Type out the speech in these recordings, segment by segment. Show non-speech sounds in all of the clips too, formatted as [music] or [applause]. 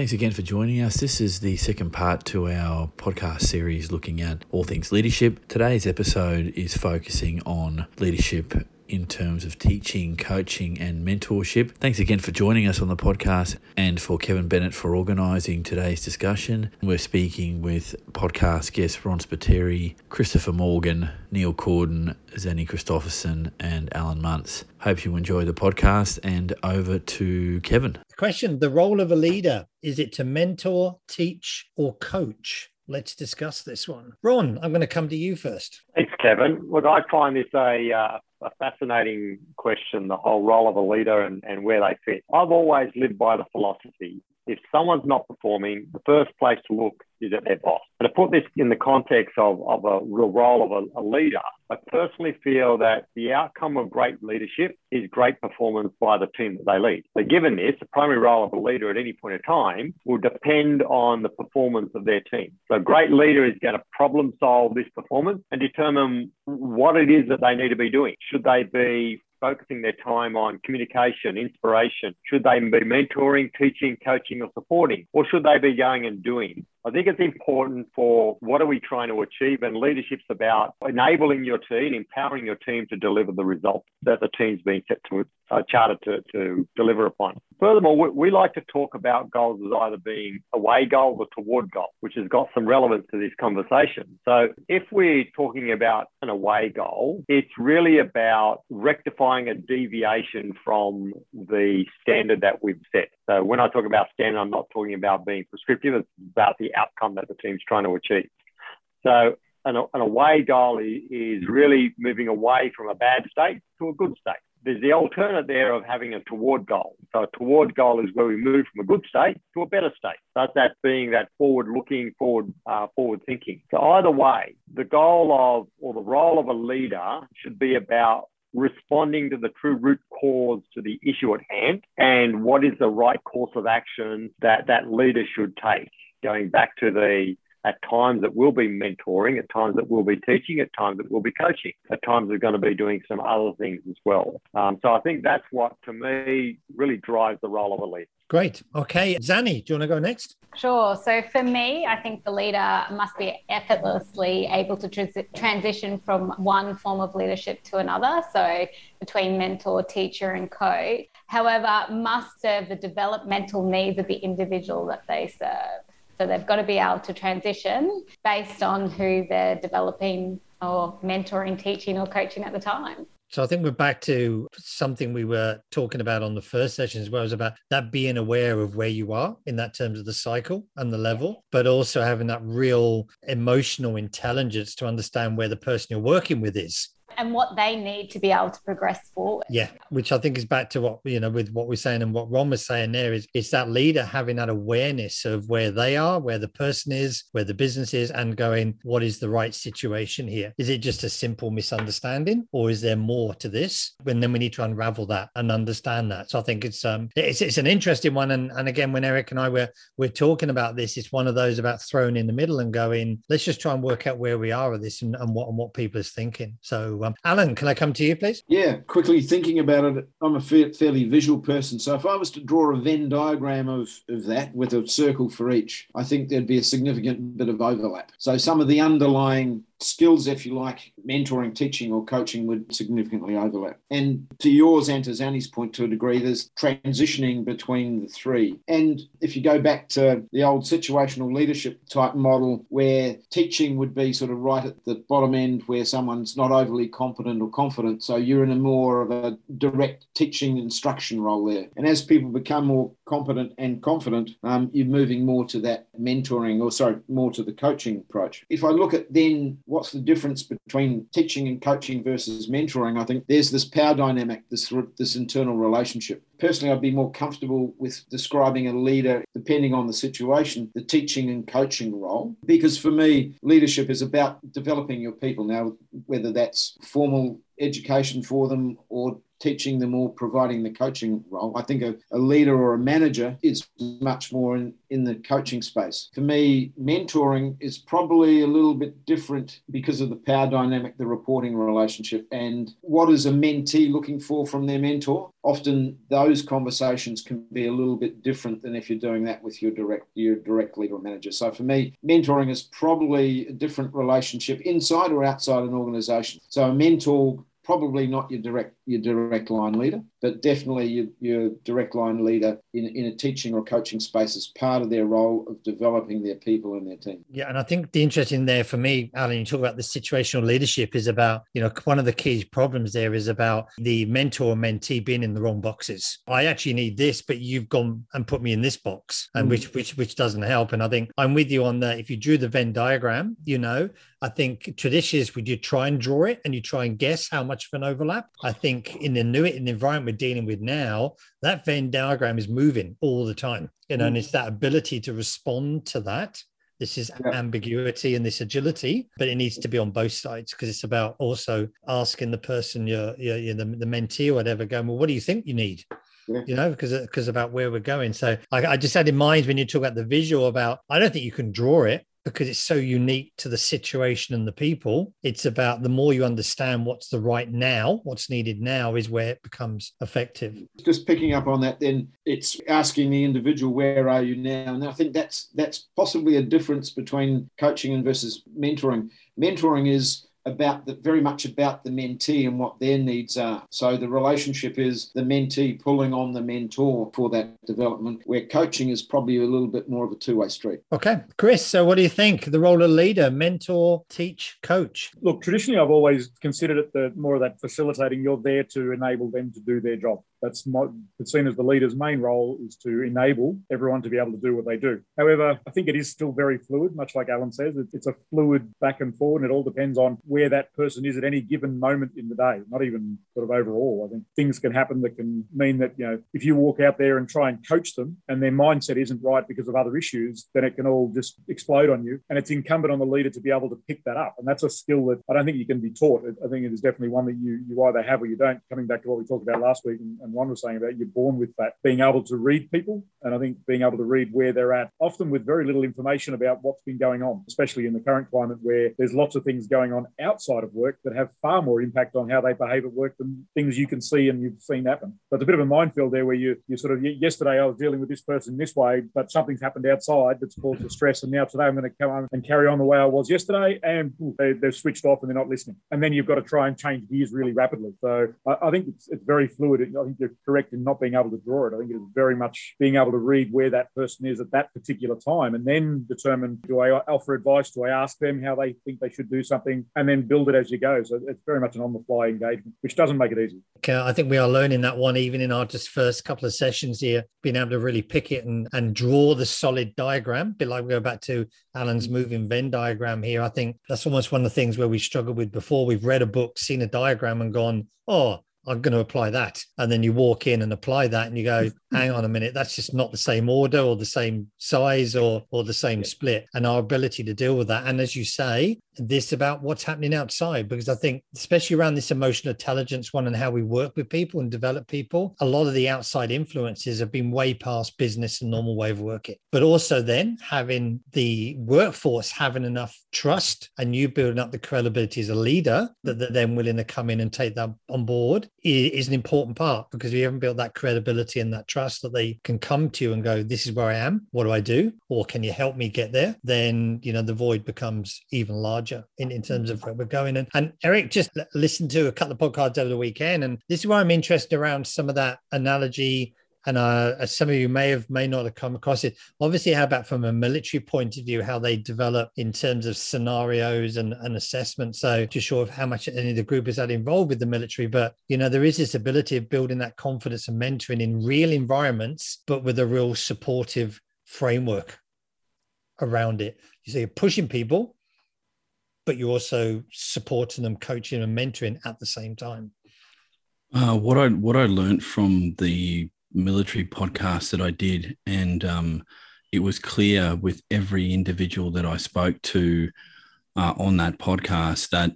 Thanks again for joining us. This is the second part to our podcast series looking at all things leadership. Today's episode is focusing on leadership in terms of teaching, coaching, and mentorship. Thanks again for joining us on the podcast and for Kevin Bennett for organising today's discussion. We're speaking with podcast guests Ron Spiteri, Christopher Morgan, Neil Corden, Zanny Christopherson, and Alan Muntz. Hope you enjoy the podcast and over to Kevin. Question The role of a leader is it to mentor, teach, or coach? Let's discuss this one. Ron, I'm going to come to you first. Thanks, Kevin. Look, I find this a, uh, a fascinating question the whole role of a leader and, and where they fit. I've always lived by the philosophy if someone's not performing, the first place to look is at their boss. And to put this in the context of, of a real role of a, a, leader, I personally feel that the outcome of great leadership is great performance by the team that they lead. So given this, the primary role of a leader at any point in time will depend on the performance of their team. So a great leader is going to problem solve this performance and determine what it is that they need to be doing. Should they be focusing their time on communication, inspiration? Should they be mentoring, teaching, coaching, or supporting? Or should they be going and doing? I think it's important for what are we trying to achieve, and leadership's about enabling your team, empowering your team to deliver the results that the team's been set to uh, chartered to, to deliver upon. Furthermore, we, we, like to talk about goals as either being away goals or toward goals, which has got some relevance to this conversation. So, if we're talking about an away goal, it's really about rectifying a deviation from the standard that we've set. So, when I talk about standard, I'm not talking about being prescriptive. It's about the outcome that the team's trying to achieve. So an, an away goal is really moving away from a bad state to a good state. There's the alternate there of having a toward goal. So a toward goal is where we move from a good state to a better state. That's that being that forward looking, forward uh, forward thinking. So either way, the goal of or the role of a leader should be about responding to the true root cause to the issue at hand and what is the right course of action that that leader should take going back to the at times it will be mentoring, at times it will be teaching, at times it will be coaching, at times we're going to be doing some other things as well. Um, so I think that's what, to me, really drives the role of a leader. Great. Okay. Zanny, do you want to go next? Sure. So for me, I think the leader must be effortlessly able to transition from one form of leadership to another. So between mentor, teacher, and coach. However, must serve the developmental needs of the individual that they serve. So they've got to be able to transition based on who they're developing or mentoring, teaching, or coaching at the time. So I think we're back to something we were talking about on the first session as well, as about that being aware of where you are in that terms of the cycle and the level, but also having that real emotional intelligence to understand where the person you're working with is and what they need to be able to progress forward. Yeah, which I think is back to what you know with what we're saying and what Ron was saying there is it's that leader having that awareness of where they are, where the person is, where the business is, and going, what is the right situation here? Is it just a simple misunderstanding, or is there more to this? And then we need to unravel that and understand that. So I think it's um it's it's an interesting one. And and again, when Eric and I were we're talking about this, it's one of those about throwing in the middle and going, let's just try and work out where we are with this and, and what and what people is thinking. So um, Alan, can I come to you, please? Yeah, quickly thinking about it, I'm a fairly visual person. So if I was to draw a Venn diagram of, of that with a circle for each, I think there'd be a significant bit of overlap. So some of the underlying skills, if you like, mentoring, teaching, or coaching would significantly overlap. And to yours and to Zanny's point, to a degree, there's transitioning between the three. And if you go back to the old situational leadership type model, where teaching would be sort of right at the bottom end, where someone's not overly competent or confident, so you're in a more of a direct teaching instruction role there. And as people become more competent and confident, um, you're moving more to that mentoring, or sorry, more to the coaching approach. If I look at then what's the difference between teaching and coaching versus mentoring? I think there's this power dynamic, this this internal relationship. Personally, I'd be more comfortable with describing a leader, depending on the situation, the teaching and coaching role. Because for me, leadership is about developing your people. Now, whether that's formal education for them or teaching them or providing the coaching role. I think a, a leader or a manager is much more in, in the coaching space. For me, mentoring is probably a little bit different because of the power dynamic, the reporting relationship, and what is a mentee looking for from their mentor. Often those those conversations can be a little bit different than if you're doing that with your direct your direct leader or manager. So for me, mentoring is probably a different relationship inside or outside an organization. So a mentor probably not your direct your direct line leader, but definitely your, your direct line leader in, in a teaching or coaching space as part of their role of developing their people and their team. Yeah, and I think the interesting there for me, Alan, you talk about the situational leadership is about, you know, one of the key problems there is about the mentor mentee being in the wrong boxes. I actually need this, but you've gone and put me in this box, and mm. which which which doesn't help. And I think I'm with you on that. If you drew the Venn diagram, you know, I think tradition is would you try and draw it and you try and guess how much of an overlap. I think in the new in the environment we're dealing with now, that Venn diagram is moving all the time. You know, mm. and it's that ability to respond to that. This is yeah. ambiguity and this agility, but it needs to be on both sides because it's about also asking the person, your, your, your the, the mentee or whatever, going, well, what do you think you need? You know, because because about where we're going. So I, I, just had in mind when you talk about the visual about, I don't think you can draw it because it's so unique to the situation and the people. It's about the more you understand what's the right now, what's needed now is where it becomes effective. Just picking up on that, then it's asking the individual, where are you now? And I think that's that's possibly a difference between coaching and versus mentoring. Mentoring is about the very much about the mentee and what their needs are. So the relationship is the mentee pulling on the mentor for that development, where coaching is probably a little bit more of a two-way street. Okay. Chris, so what do you think? The role of leader, mentor, teach, coach? Look, traditionally I've always considered it the more of that facilitating. You're there to enable them to do their job. That's my, it's seen as the leader's main role is to enable everyone to be able to do what they do. However, I think it is still very fluid, much like Alan says. It's a fluid back and forth, and it all depends on where that person is at any given moment in the day, not even sort of overall. I think things can happen that can mean that, you know, if you walk out there and try and coach them and their mindset isn't right because of other issues, then it can all just explode on you. And it's incumbent on the leader to be able to pick that up. And that's a skill that I don't think you can be taught. I think it is definitely one that you, you either have or you don't. Coming back to what we talked about last week and, and and Ron was saying about you're born with that, being able to read people. And I think being able to read where they're at, often with very little information about what's been going on, especially in the current climate where there's lots of things going on outside of work that have far more impact on how they behave at work than things you can see and you've seen happen. But it's a bit of a minefield there where you, you sort of, yesterday I was dealing with this person this way, but something's happened outside that's caused the stress. And now today I'm going to come on and carry on the way I was yesterday. And they, have switched off and they're not listening. And then you've got to try and change gears really rapidly. So I, I think it's, it's very fluid. I think you're correct in not being able to draw it. I think it is very much being able to read where that person is at that particular time and then determine do I offer advice? Do I ask them how they think they should do something and then build it as you go? So it's very much an on the fly engagement, which doesn't make it easy. Okay, I think we are learning that one even in our just first couple of sessions here, being able to really pick it and, and draw the solid diagram. A bit like we go back to Alan's mm. moving Venn diagram here. I think that's almost one of the things where we struggled with before. We've read a book, seen a diagram, and gone, oh, I'm going to apply that. And then you walk in and apply that and you go, [laughs] hang on a minute, that's just not the same order or the same size or, or the same split. And our ability to deal with that. And as you say, this about what's happening outside, because I think, especially around this emotional intelligence one and how we work with people and develop people, a lot of the outside influences have been way past business and normal way of working. But also then having the workforce having enough trust and you building up the credibility as a leader that they're then willing to come in and take that on board is an important part because we haven't built that credibility and that trust that they can come to you and go, this is where I am. What do I do? Or can you help me get there? Then, you know, the void becomes even larger in, in terms of where we're going. And, and Eric just listened to a couple of podcasts over the weekend. And this is why I'm interested around some of that analogy and uh, some of you may have may not have come across it. Obviously, how about from a military point of view, how they develop in terms of scenarios and, and assessment. So, to sure of how much any of the group is that involved with the military, but you know, there is this ability of building that confidence and mentoring in real environments, but with a real supportive framework around it. You say you're pushing people, but you're also supporting them, coaching and mentoring at the same time. Uh, what I what I learned from the military podcast that I did, and um, it was clear with every individual that I spoke to uh, on that podcast that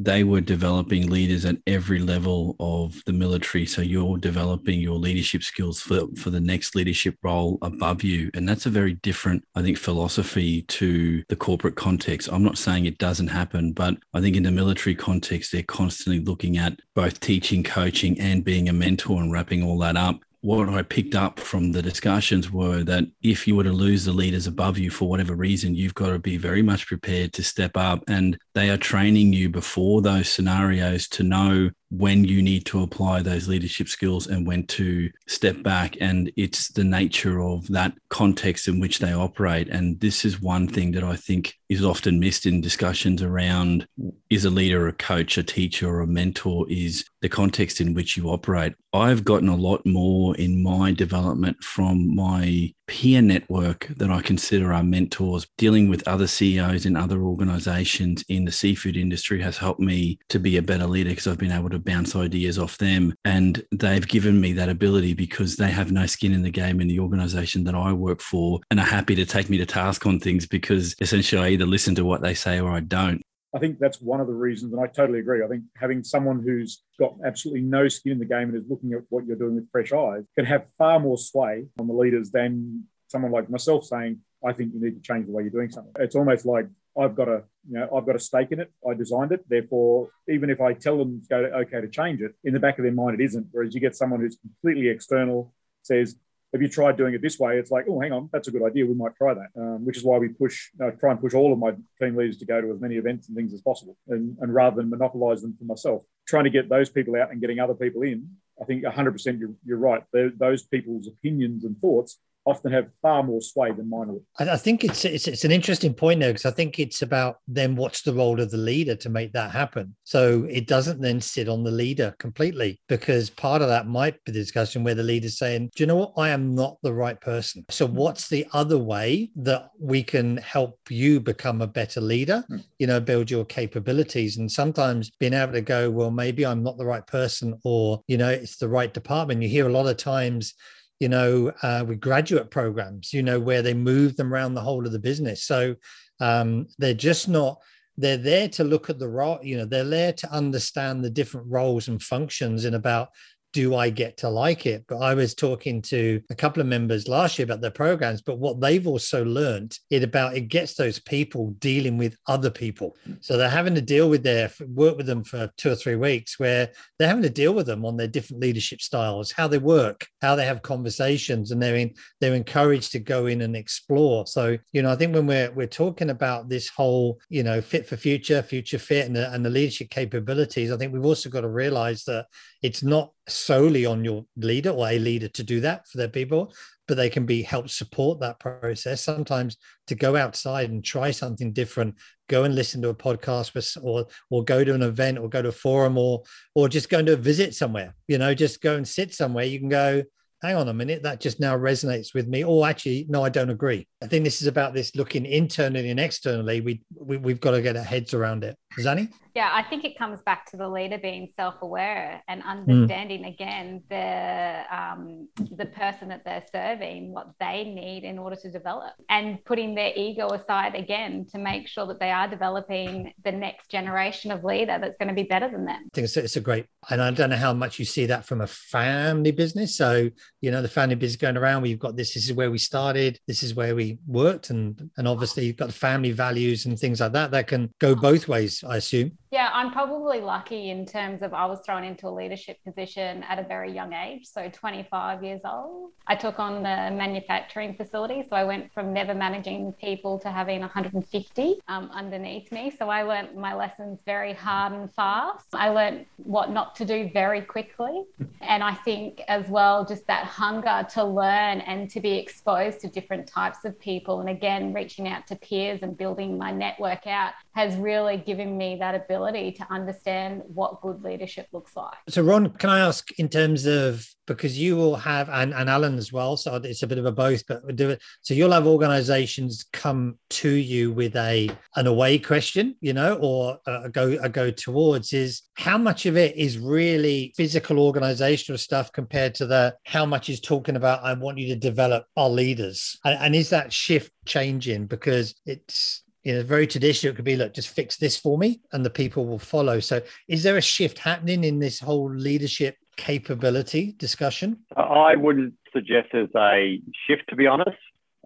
they were developing leaders at every level of the military. So you're developing your leadership skills for, for the next leadership role above you. And that's a very different, I think, philosophy to the corporate context. I'm not saying it doesn't happen, but I think in the military context, they're constantly looking at both teaching, coaching, and being a mentor and wrapping all that up what I picked up from the discussions were that if you were to lose the leaders above you for whatever reason, you've got to be very much prepared to step up. And they are training you before those scenarios to know when you need to apply those leadership skills and when to step back. And it's the nature of that context in which they operate. And this is one thing that I think is often missed in discussions around is a leader, a coach, a teacher, or a mentor, is the context in which you operate. I've gotten a lot more in my development from my peer network that I consider our mentors. Dealing with other CEOs in other organizations in the seafood industry has helped me to be a better leader because I've been able to bounce ideas off them. And they've given me that ability because they have no skin in the game in the organization that I work for and are happy to take me to task on things because essentially I either listen to what they say or I don't. I think that's one of the reasons, and I totally agree. I think having someone who's got absolutely no skin in the game and is looking at what you're doing with fresh eyes can have far more sway on the leaders than someone like myself saying, I think you need to change the way you're doing something. It's almost like I've got a, you know, I've got a stake in it. I designed it. Therefore, even if I tell them to go okay to change it, in the back of their mind, it isn't. Whereas you get someone who's completely external, says, have you tried doing it this way? It's like, oh, hang on, that's a good idea. We might try that. Um, which is why we push, uh, try and push all of my team leaders to go to as many events and things as possible, and, and rather than monopolize them for myself, trying to get those people out and getting other people in. I think 100% you're, you're right. They're, those people's opinions and thoughts often have far more sway than mine would. I think it's it's, it's an interesting point there because I think it's about then what's the role of the leader to make that happen. So it doesn't then sit on the leader completely because part of that might be the discussion where the leader's saying, "Do you know what? I am not the right person. So what's the other way that we can help you become a better leader? Mm. You know, build your capabilities." And sometimes being able to go, "Well, maybe I'm not the right person," or you know, it's the right department. You hear a lot of times you know, uh, with graduate programs, you know, where they move them around the whole of the business. So um, they're just not, they're there to look at the role, you know, they're there to understand the different roles and functions in about do I get to like it? But I was talking to a couple of members last year about their programs, but what they've also learned it about it gets those people dealing with other people. So they're having to deal with their work with them for two or three weeks where they're having to deal with them on their different leadership styles, how they work, how they have conversations, and they're in, they're encouraged to go in and explore. So, you know, I think when we're we're talking about this whole, you know, fit for future, future fit and the, and the leadership capabilities, I think we've also got to realize that it's not solely on your leader or a leader to do that for their people but they can be help support that process sometimes to go outside and try something different go and listen to a podcast or or go to an event or go to a forum or or just go to a visit somewhere you know just go and sit somewhere you can go hang on a minute, that just now resonates with me. Or actually, no, I don't agree. I think this is about this looking internally and externally. We, we we've got to get our heads around it. Zanny? Yeah, I think it comes back to the leader being self-aware and hmm. understanding mm. again the um, the person that they're serving, what they need in order to develop, and putting their ego aside again to make sure that they are developing the next generation of leader that's going to be better than them. I think it's, it's a great, and I don't know how much you see that from a family business. So you know, the family business going around where you've got this. This is where we started. This is where we worked, and and obviously you've got the family values and things like that that can go both ways. I assume. Yeah, I'm probably lucky in terms of I was thrown into a leadership position at a very young age, so 25 years old. I took on the manufacturing facility, so I went from never managing people to having 150 um, underneath me. So I learned my lessons very hard and fast. I learned what not to do very quickly. [laughs] And I think as well, just that hunger to learn and to be exposed to different types of people. And again, reaching out to peers and building my network out has really given me that ability to understand what good leadership looks like. So, Ron, can I ask in terms of because you will have and, and Alan as well, so it's a bit of a both, but do it. So you'll have organizations come to you with a an away question, you know, or a go a go towards is how much of it is really physical organizational stuff compared to the how much is talking about I want you to develop our leaders, and, and is that shift changing because it's you know, very traditional. It could be, look, just fix this for me, and the people will follow. So, is there a shift happening in this whole leadership capability discussion? I wouldn't suggest there's a shift, to be honest.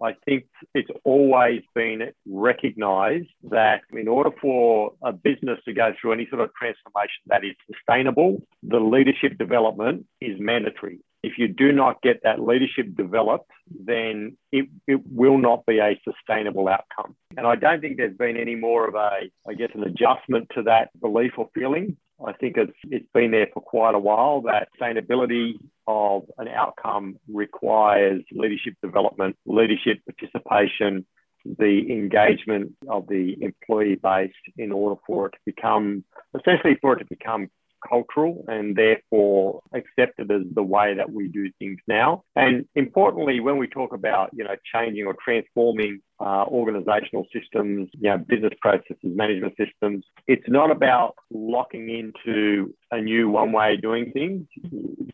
I think it's always been recognized that in order for a business to go through any sort of transformation that is sustainable, the leadership development is mandatory. If you do not get that leadership developed, then it, it will not be a sustainable outcome. And I don't think there's been any more of a, I guess, an adjustment to that belief or feeling. I think it's it's been there for quite a while that sustainability of an outcome requires leadership development, leadership participation, the engagement of the employee base in order for it to become essentially for it to become cultural and therefore accepted as the way that we do things now. And importantly, when we talk about you know changing or transforming uh, organizational systems, you know, business processes, management systems. It's not about locking into a new one way of doing things.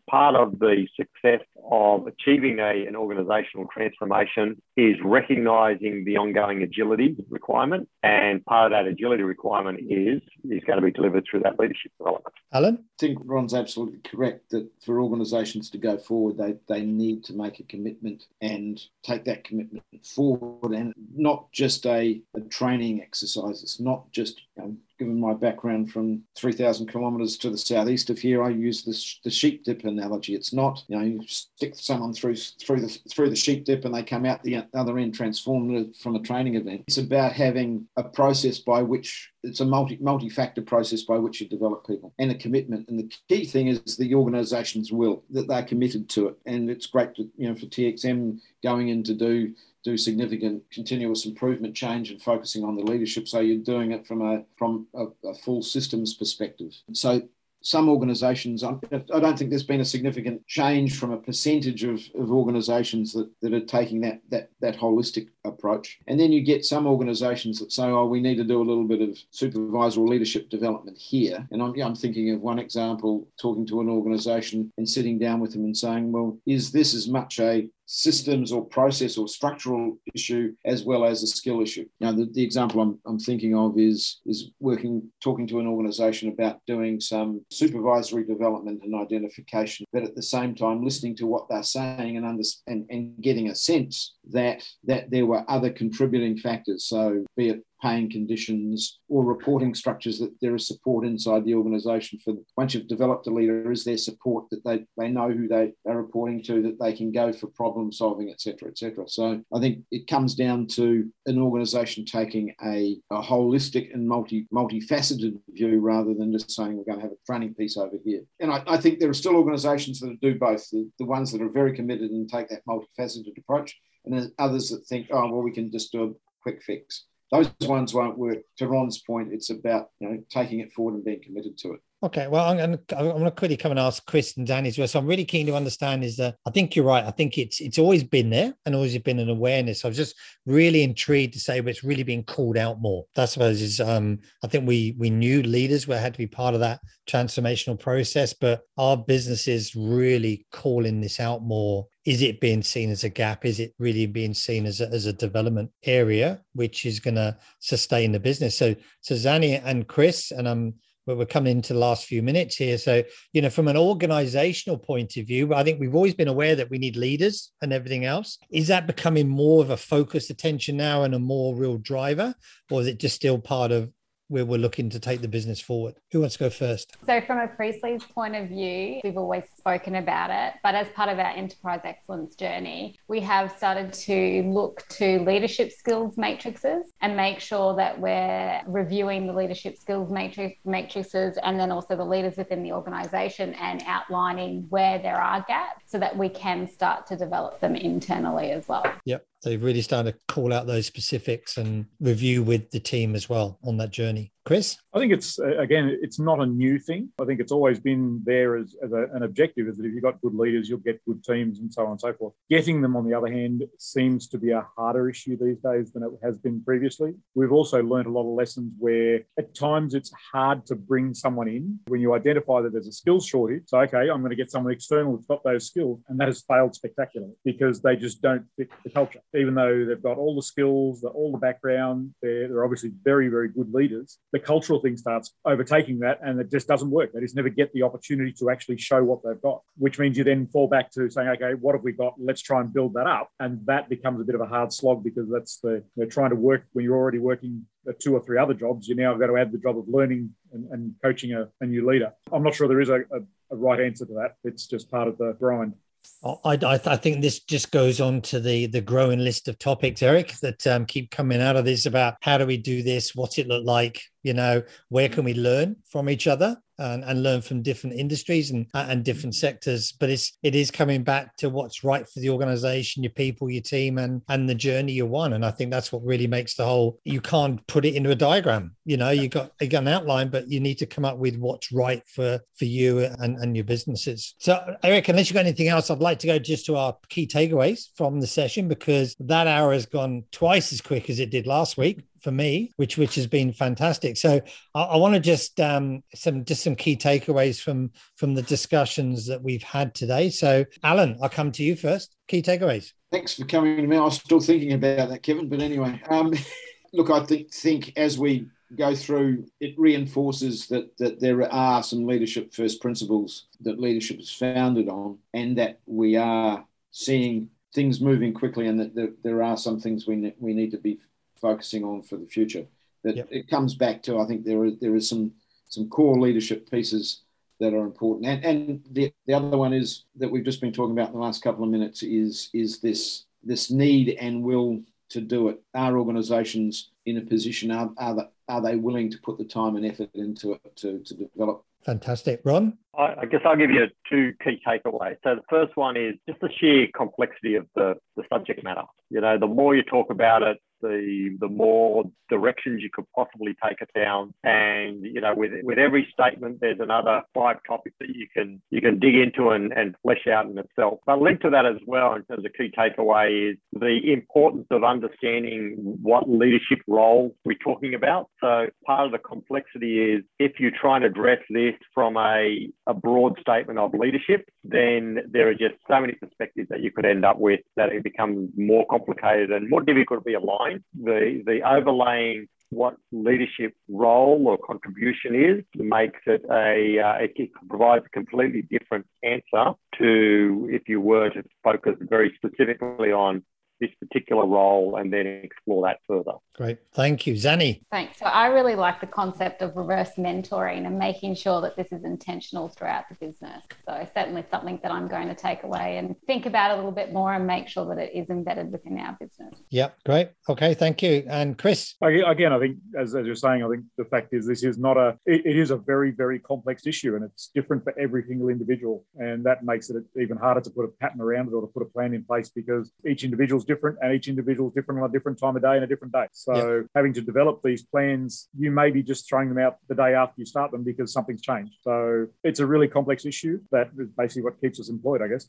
Part of the success of achieving a, an organizational transformation is recognizing the ongoing agility requirement. And part of that agility requirement is, is going to be delivered through that leadership development. Alan? I think Ron's absolutely correct that for organizations to go forward, they, they need to make a commitment and take that commitment forward and not just a, a training exercise. It's not just you know, given my background from 3,000 kilometres to the southeast of here, I use this, the sheep dip analogy. It's not, you know, you stick someone through through the through the sheep dip and they come out the other end transformed from a training event. It's about having a process by which it's a multi multi-factor process by which you develop people and a commitment. And the key thing is the organisation's will that they're committed to it. And it's great to, you know, for TXM going in to do do significant continuous improvement change and focusing on the leadership. So you're doing it from a from a, a full systems perspective. So some organisations, I don't think there's been a significant change from a percentage of, of organisations that, that are taking that, that, that holistic approach. And then you get some organisations that say, oh, we need to do a little bit of supervisory or leadership development here. And I'm, I'm thinking of one example, talking to an organisation and sitting down with them and saying, well, is this as much a systems or process or structural issue as well as a skill issue. Now, the, the example I'm, I'm thinking of is, is working, talking to an organization about doing some supervisory development and identification, but at the same time listening to what they're saying and, under, and, and getting a sense that, that there were other contributing factors. So, be it paying conditions or reporting structures that there is support inside the organization for once you've developed a leader is there support that they, they know who they are reporting to that they can go for problem solving etc etc so i think it comes down to an organization taking a, a holistic and multi multifaceted view rather than just saying we're going to have a training piece over here. And i, I think there are still organizations that do both the, the ones that are very committed and take that multifaceted approach and there's others that think oh well we can just do a quick fix those ones won't work. To Ron's point, it's about you know taking it forward and being committed to it. Okay, well, I'm going to I'm going to quickly come and ask Chris and Danny as well. So I'm really keen to understand is that I think you're right. I think it's it's always been there and always been an awareness. I was just really intrigued to say, but it's really being called out more. That I suppose is um I think we we knew leaders were had to be part of that transformational process, but our businesses really calling this out more. Is it being seen as a gap? Is it really being seen as a, as a development area which is going to sustain the business? So so Zanny and Chris, and I'm but we're coming into the last few minutes here. So, you know, from an organizational point of view, I think we've always been aware that we need leaders and everything else. Is that becoming more of a focused attention now and a more real driver, or is it just still part of where we're looking to take the business forward. Who wants to go first? So, from a Priestley's point of view, we've always spoken about it, but as part of our enterprise excellence journey, we have started to look to leadership skills matrices and make sure that we're reviewing the leadership skills matrix, matrices and then also the leaders within the organization and outlining where there are gaps so that we can start to develop them internally as well. Yep. They've really started to call out those specifics and review with the team as well on that journey. Chris? I think it's, uh, again, it's not a new thing. I think it's always been there as, as a, an objective is that if you've got good leaders, you'll get good teams and so on and so forth. Getting them, on the other hand, seems to be a harder issue these days than it has been previously. We've also learned a lot of lessons where at times it's hard to bring someone in when you identify that there's a skills shortage. So, okay, I'm going to get someone external who's got those skills. And that has failed spectacularly because they just don't fit the culture. Even though they've got all the skills, all the background, they're, they're obviously very, very good leaders. The cultural thing starts overtaking that and it just doesn't work. They just never get the opportunity to actually show what they've got, which means you then fall back to saying, okay, what have we got? Let's try and build that up. And that becomes a bit of a hard slog because that's the, they're trying to work when you're already working two or three other jobs, you now got to add the job of learning and, and coaching a, a, new leader. I'm not sure there is a, a, a right answer to that. It's just part of the grind I, I, I, think this just goes on to the the growing list of topics, Eric, that um, keep coming out of this about how do we do this, what's it look like, you know, where can we learn from each other, and, and learn from different industries and and different mm-hmm. sectors. But it's it is coming back to what's right for the organization, your people, your team, and and the journey you're on. And I think that's what really makes the whole. You can't put it into a diagram. You know, you got you got an outline, but you need to come up with what's right for for you and and your businesses. So Eric, unless you've got anything else, I'd like to go just to our key takeaways from the session because that hour has gone twice as quick as it did last week for me, which which has been fantastic. So I, I want to just um, some just some key takeaways from from the discussions that we've had today. So Alan, I'll come to you first. Key takeaways. Thanks for coming to me. I was still thinking about that, Kevin. But anyway, um, [laughs] look, I think think as we go through, it reinforces that that there are some leadership first principles that leadership is founded on, and that we are seeing things moving quickly, and that there, there are some things we ne- we need to be focusing on for the future. That yep. it comes back to I think there is there is some some core leadership pieces that are important. And and the, the other one is that we've just been talking about in the last couple of minutes is is this this need and will to do it. Are organisations in a position? Are are, the, are they willing to put the time and effort into it to, to develop Fantastic. Ron? I, I, guess I'll give you two key takeaways. So the first one is just the sheer complexity of the, the subject matter. You know, the more you talk about it, the the more directions you could possibly take it down. And you know, with with every statement, there's another five topics that you can you can dig into and, and flesh out in itself. But linked to that as well, in terms of key takeaway, is the importance of understanding what leadership role we're talking about. So part of the complexity is if you try and address this from a, a broad statement of leadership, then there are just so many perspectives that you could end up with that it becomes more complicated and more difficult to be aligned. The the overlaying what leadership role or contribution is makes it a uh, it provides a completely different answer to if you were to focus very specifically on this particular role and then explore that further. Great. Thank you. Zanny. Thanks. So I really like the concept of reverse mentoring and making sure that this is intentional throughout the business. So certainly something that I'm going to take away and think about a little bit more and make sure that it is embedded within our business. Yep. Great. Okay. Thank you. And Chris. Again, I think as, as you're saying, I think the fact is this is not a it, it is a very, very complex issue and it's different for every single individual. And that makes it even harder to put a pattern around it or to put a plan in place because each individual's different and each individual is different on a different time of day and a different day. So yep. having to develop these plans, you may be just throwing them out the day after you start them because something's changed. So it's a really complex issue that is basically what keeps us employed, I guess.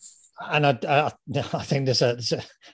And I, I, [laughs] I think there's a,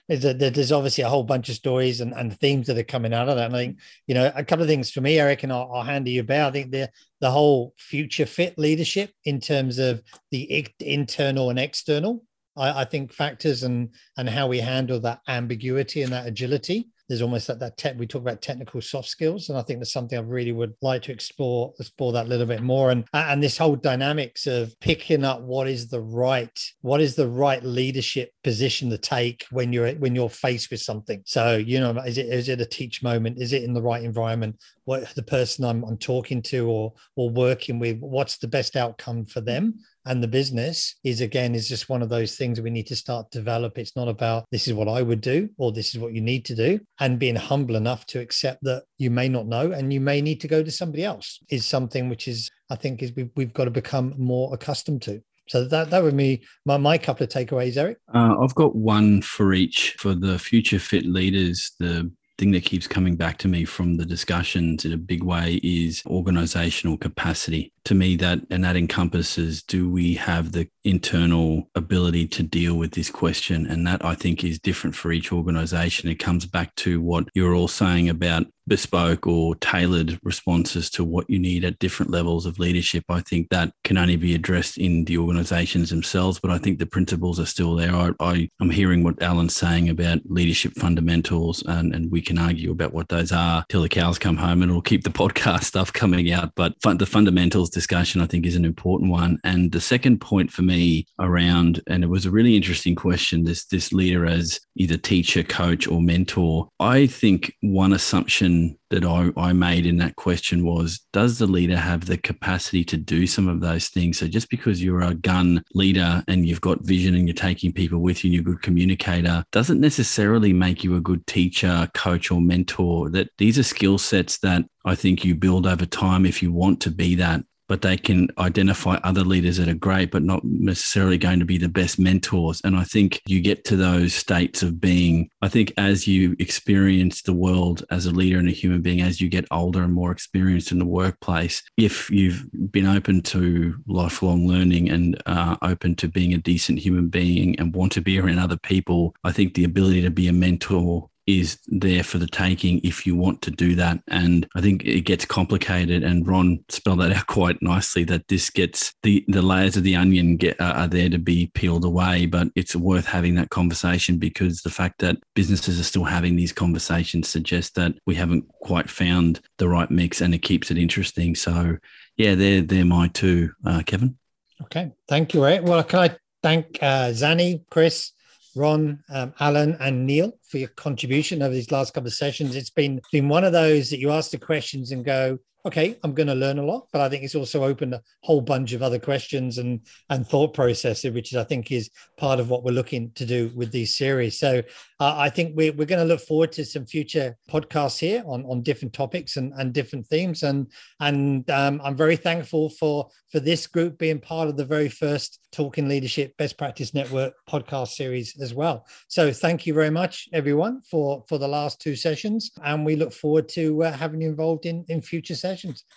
there's a, there's obviously a whole bunch of stories and, and themes that are coming out of that. And I think you know a couple of things for me, Eric, and I'll, I'll hand you about. I think the the whole future fit leadership in terms of the internal and external I, I think factors and and how we handle that ambiguity and that agility there's almost that that tech we talk about technical soft skills and i think that's something i really would like to explore explore that a little bit more. And and this whole dynamics of picking up what is the right what is the right leadership position to take when you're when you're faced with something. So you know is it is it a teach moment? Is it in the right environment? What the person i'm, I'm talking to or or working with what's the best outcome for them and the business is again is just one of those things we need to start develop it's not about this is what i would do or this is what you need to do and being humble enough to accept that you may not know and you may need to go to somebody else is something which is i think is we've, we've got to become more accustomed to so that that would be my, my couple of takeaways, Eric. Uh, I've got one for each for the future fit leaders. The thing that keeps coming back to me from the discussions in a big way is organizational capacity. To me, that and that encompasses do we have the internal ability to deal with this question? And that I think is different for each organization. It comes back to what you're all saying about bespoke or tailored responses to what you need at different levels of leadership. I think that can only be addressed in the organizations themselves, but I think the principles are still there. I, I, am hearing what Alan's saying about leadership fundamentals, and, and we can argue about what those are till the cows come home, and it'll keep the [laughs] podcast stuff coming out. But fun, the fundamentals discussion, I think, is an important one. And the second point for me around, and it was a really interesting question this, this leader as either teacher, coach, or mentor. I think one assumption that I, I made in that question was Does the leader have the capacity to do some of those things? So, just because you're a gun leader and you've got vision and you're taking people with you and you're a good communicator, doesn't necessarily make you a good teacher, coach, or mentor. That these are skill sets that I think you build over time if you want to be that but they can identify other leaders that are great, but not necessarily going to be the best mentors. And I think you get to those states of being, I think, as you experience the world as a leader and a human being, as you get older and more experienced in the workplace, if you've been open to lifelong learning and uh, open to being a decent human being and want to be around other people, I think the ability to be a mentor is there for the taking if you want to do that. And I think it gets complicated. And Ron spelled that [laughs] out quite nicely that this gets the, the layers of the onion get, uh, are there to be peeled away. But it's worth having that conversation because the fact that businesses are still having these conversations suggests that we haven't quite found the right mix and it keeps it interesting. So, yeah, they're, they're my two, uh, Kevin. Okay. Thank you, Ray. Well, can I thank uh, Zanny, Chris, Ron, um, Alan, and Neil for your contribution over these last couple of sessions. It's been been one of those that you ask the questions and go, okay, I'm going to learn a lot, but I think it's also opened a whole bunch of other questions and and thought processes, which is, I think is part of what we're looking to do with these series. So uh, I think we're, we're going to look forward to some future podcasts here on, on different topics and, and different themes. And and um, I'm very thankful for for this group being part of the very first Talking Leadership Best Practice Network podcast series as well. So thank you very much, everyone, for for the last two sessions, and we look forward to uh, having you involved in in future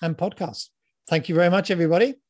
and podcasts. Thank you very much, everybody.